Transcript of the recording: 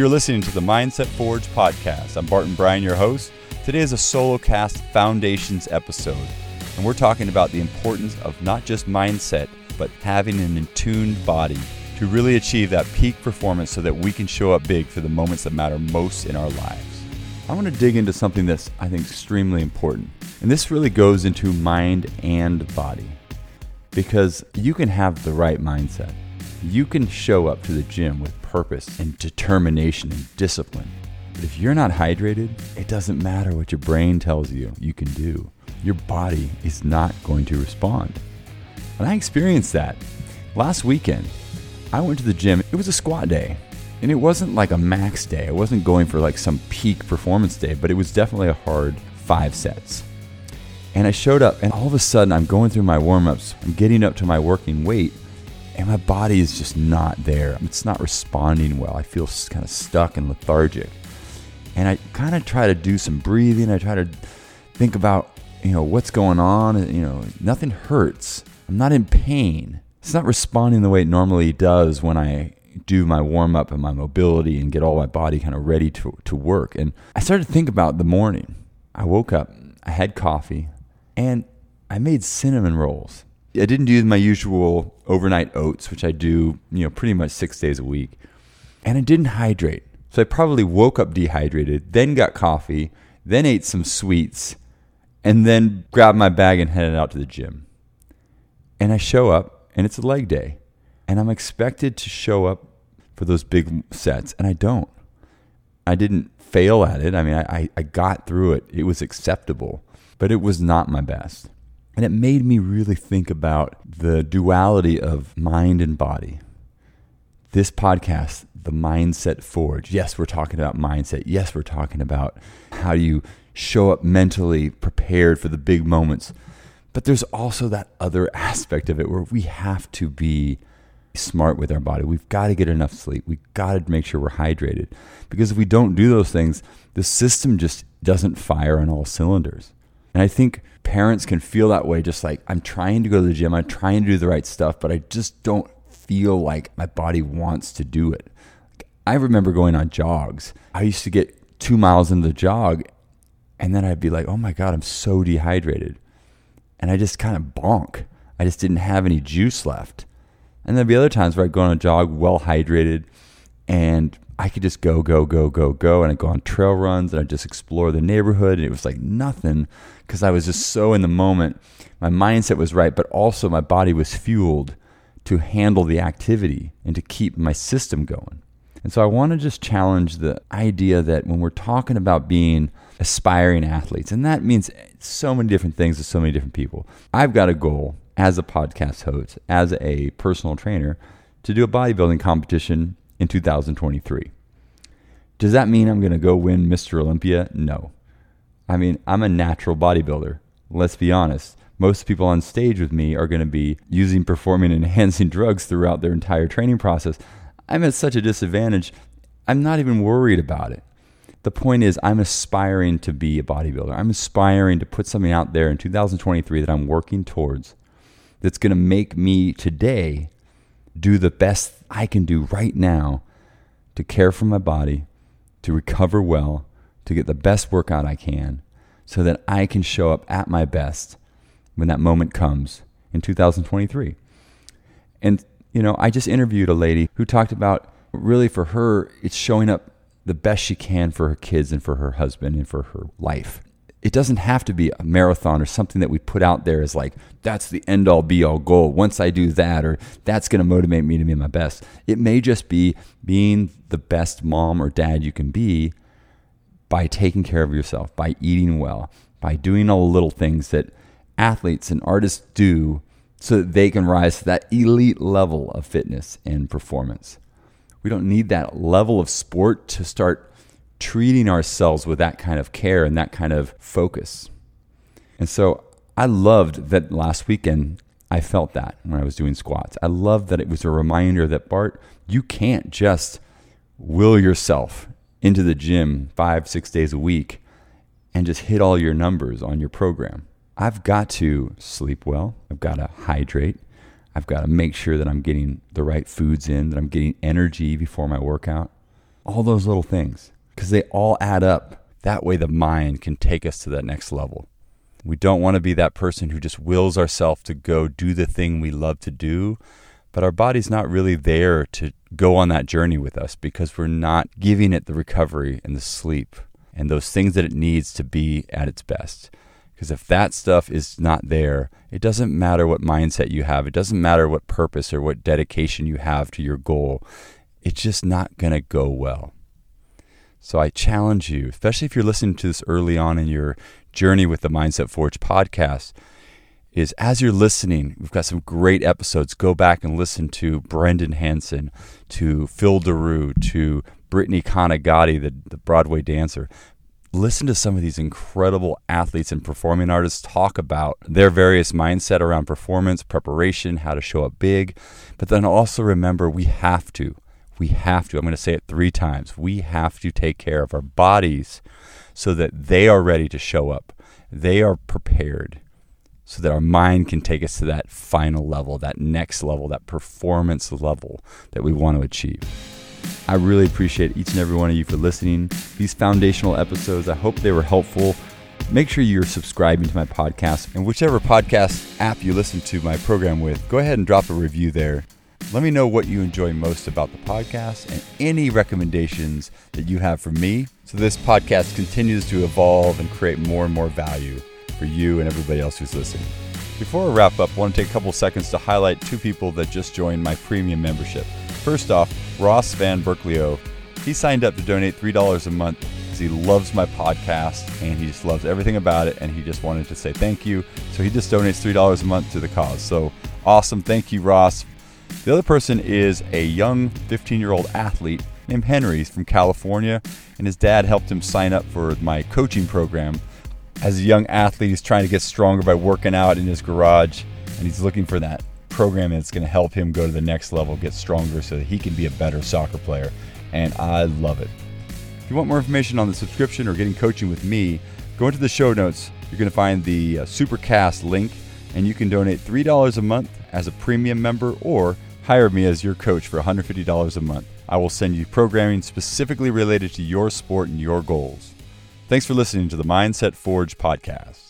You're listening to the Mindset Forge podcast. I'm Barton Bryan, your host. Today is a solo cast foundations episode, and we're talking about the importance of not just mindset, but having an attuned body to really achieve that peak performance so that we can show up big for the moments that matter most in our lives. I want to dig into something that's, I think, extremely important. And this really goes into mind and body because you can have the right mindset. You can show up to the gym with purpose and determination and discipline. But if you're not hydrated, it doesn't matter what your brain tells you you can do. Your body is not going to respond. And I experienced that. Last weekend, I went to the gym. It was a squat day. And it wasn't like a max day. I wasn't going for like some peak performance day, but it was definitely a hard five sets. And I showed up, and all of a sudden, I'm going through my warm ups. I'm getting up to my working weight, and my body is just not there. It's not responding well. I feel kind of stuck and lethargic. And I kind of try to do some breathing. I try to think about, you know, what's going on. You know, nothing hurts. I'm not in pain. It's not responding the way it normally does when I do my warm up and my mobility and get all my body kind of ready to, to work. And I started to think about the morning. I woke up, I had coffee, and I made cinnamon rolls. I didn't do my usual overnight oats, which I do, you know, pretty much six days a week. And I didn't hydrate. So I probably woke up dehydrated, then got coffee, then ate some sweets, and then grabbed my bag and headed out to the gym. And I show up, and it's a leg day. And I'm expected to show up for those big sets, and I don't. I didn't fail at it. I mean, I, I got through it, it was acceptable, but it was not my best. And it made me really think about the duality of mind and body. This podcast, The Mindset Forge, yes, we're talking about mindset. Yes, we're talking about how you show up mentally prepared for the big moments. But there's also that other aspect of it where we have to be smart with our body. We've got to get enough sleep. We've got to make sure we're hydrated. Because if we don't do those things, the system just doesn't fire on all cylinders. And I think parents can feel that way, just like I'm trying to go to the gym, I'm trying to do the right stuff, but I just don't feel like my body wants to do it. I remember going on jogs. I used to get two miles into the jog, and then I'd be like, oh my God, I'm so dehydrated. And I just kind of bonk. I just didn't have any juice left. And there'd be other times where I'd go on a jog well hydrated and I could just go, go, go, go, go. And I'd go on trail runs and I'd just explore the neighborhood. And it was like nothing because I was just so in the moment. My mindset was right, but also my body was fueled to handle the activity and to keep my system going. And so I want to just challenge the idea that when we're talking about being aspiring athletes, and that means so many different things to so many different people, I've got a goal as a podcast host, as a personal trainer, to do a bodybuilding competition in 2023. Does that mean I'm going to go win Mr. Olympia? No. I mean, I'm a natural bodybuilder. Let's be honest. Most people on stage with me are going to be using performing enhancing drugs throughout their entire training process. I'm at such a disadvantage. I'm not even worried about it. The point is, I'm aspiring to be a bodybuilder. I'm aspiring to put something out there in 2023 that I'm working towards that's going to make me today do the best I can do right now to care for my body, to recover well, to get the best workout I can, so that I can show up at my best when that moment comes in 2023. And, you know, I just interviewed a lady who talked about really for her, it's showing up the best she can for her kids and for her husband and for her life it doesn't have to be a marathon or something that we put out there as like that's the end all be all goal. Once i do that or that's going to motivate me to be my best. It may just be being the best mom or dad you can be by taking care of yourself by eating well by doing all the little things that athletes and artists do so that they can rise to that elite level of fitness and performance. We don't need that level of sport to start treating ourselves with that kind of care and that kind of focus. And so I loved that last weekend I felt that when I was doing squats. I loved that it was a reminder that Bart, you can't just will yourself into the gym five, six days a week and just hit all your numbers on your program. I've got to sleep well. I've got to hydrate. I've got to make sure that I'm getting the right foods in, that I'm getting energy before my workout. All those little things, because they all add up. That way, the mind can take us to that next level. We don't want to be that person who just wills ourselves to go do the thing we love to do, but our body's not really there to go on that journey with us because we're not giving it the recovery and the sleep and those things that it needs to be at its best. Because if that stuff is not there, it doesn't matter what mindset you have, it doesn't matter what purpose or what dedication you have to your goal, it's just not going to go well. So I challenge you, especially if you're listening to this early on in your journey with the Mindset Forge podcast, is as you're listening, we've got some great episodes. Go back and listen to Brendan Hanson, to Phil Daru, to Brittany Kanagati, the, the Broadway dancer. Listen to some of these incredible athletes and performing artists talk about their various mindset around performance, preparation, how to show up big. But then also remember, we have to, we have to, I'm going to say it three times, we have to take care of our bodies so that they are ready to show up. They are prepared so that our mind can take us to that final level, that next level, that performance level that we want to achieve. I really appreciate each and every one of you for listening. These foundational episodes, I hope they were helpful. Make sure you're subscribing to my podcast and whichever podcast app you listen to my program with, go ahead and drop a review there. Let me know what you enjoy most about the podcast and any recommendations that you have for me so this podcast continues to evolve and create more and more value for you and everybody else who's listening. Before I wrap up, I want to take a couple seconds to highlight two people that just joined my premium membership. First off, Ross Van Berkleo. He signed up to donate $3 a month because he loves my podcast and he just loves everything about it and he just wanted to say thank you. So he just donates $3 a month to the cause. So awesome. Thank you, Ross. The other person is a young 15 year old athlete named Henry. He's from California, and his dad helped him sign up for my coaching program as a young athlete, he's trying to get stronger by working out in his garage, and he's looking for that program that's going to help him go to the next level, get stronger, so that he can be a better soccer player. And I love it. If you want more information on the subscription or getting coaching with me, go into the show notes. You're going to find the uh, Supercast link, and you can donate $3 a month as a premium member or hire me as your coach for $150 a month. I will send you programming specifically related to your sport and your goals. Thanks for listening to the Mindset Forge podcast.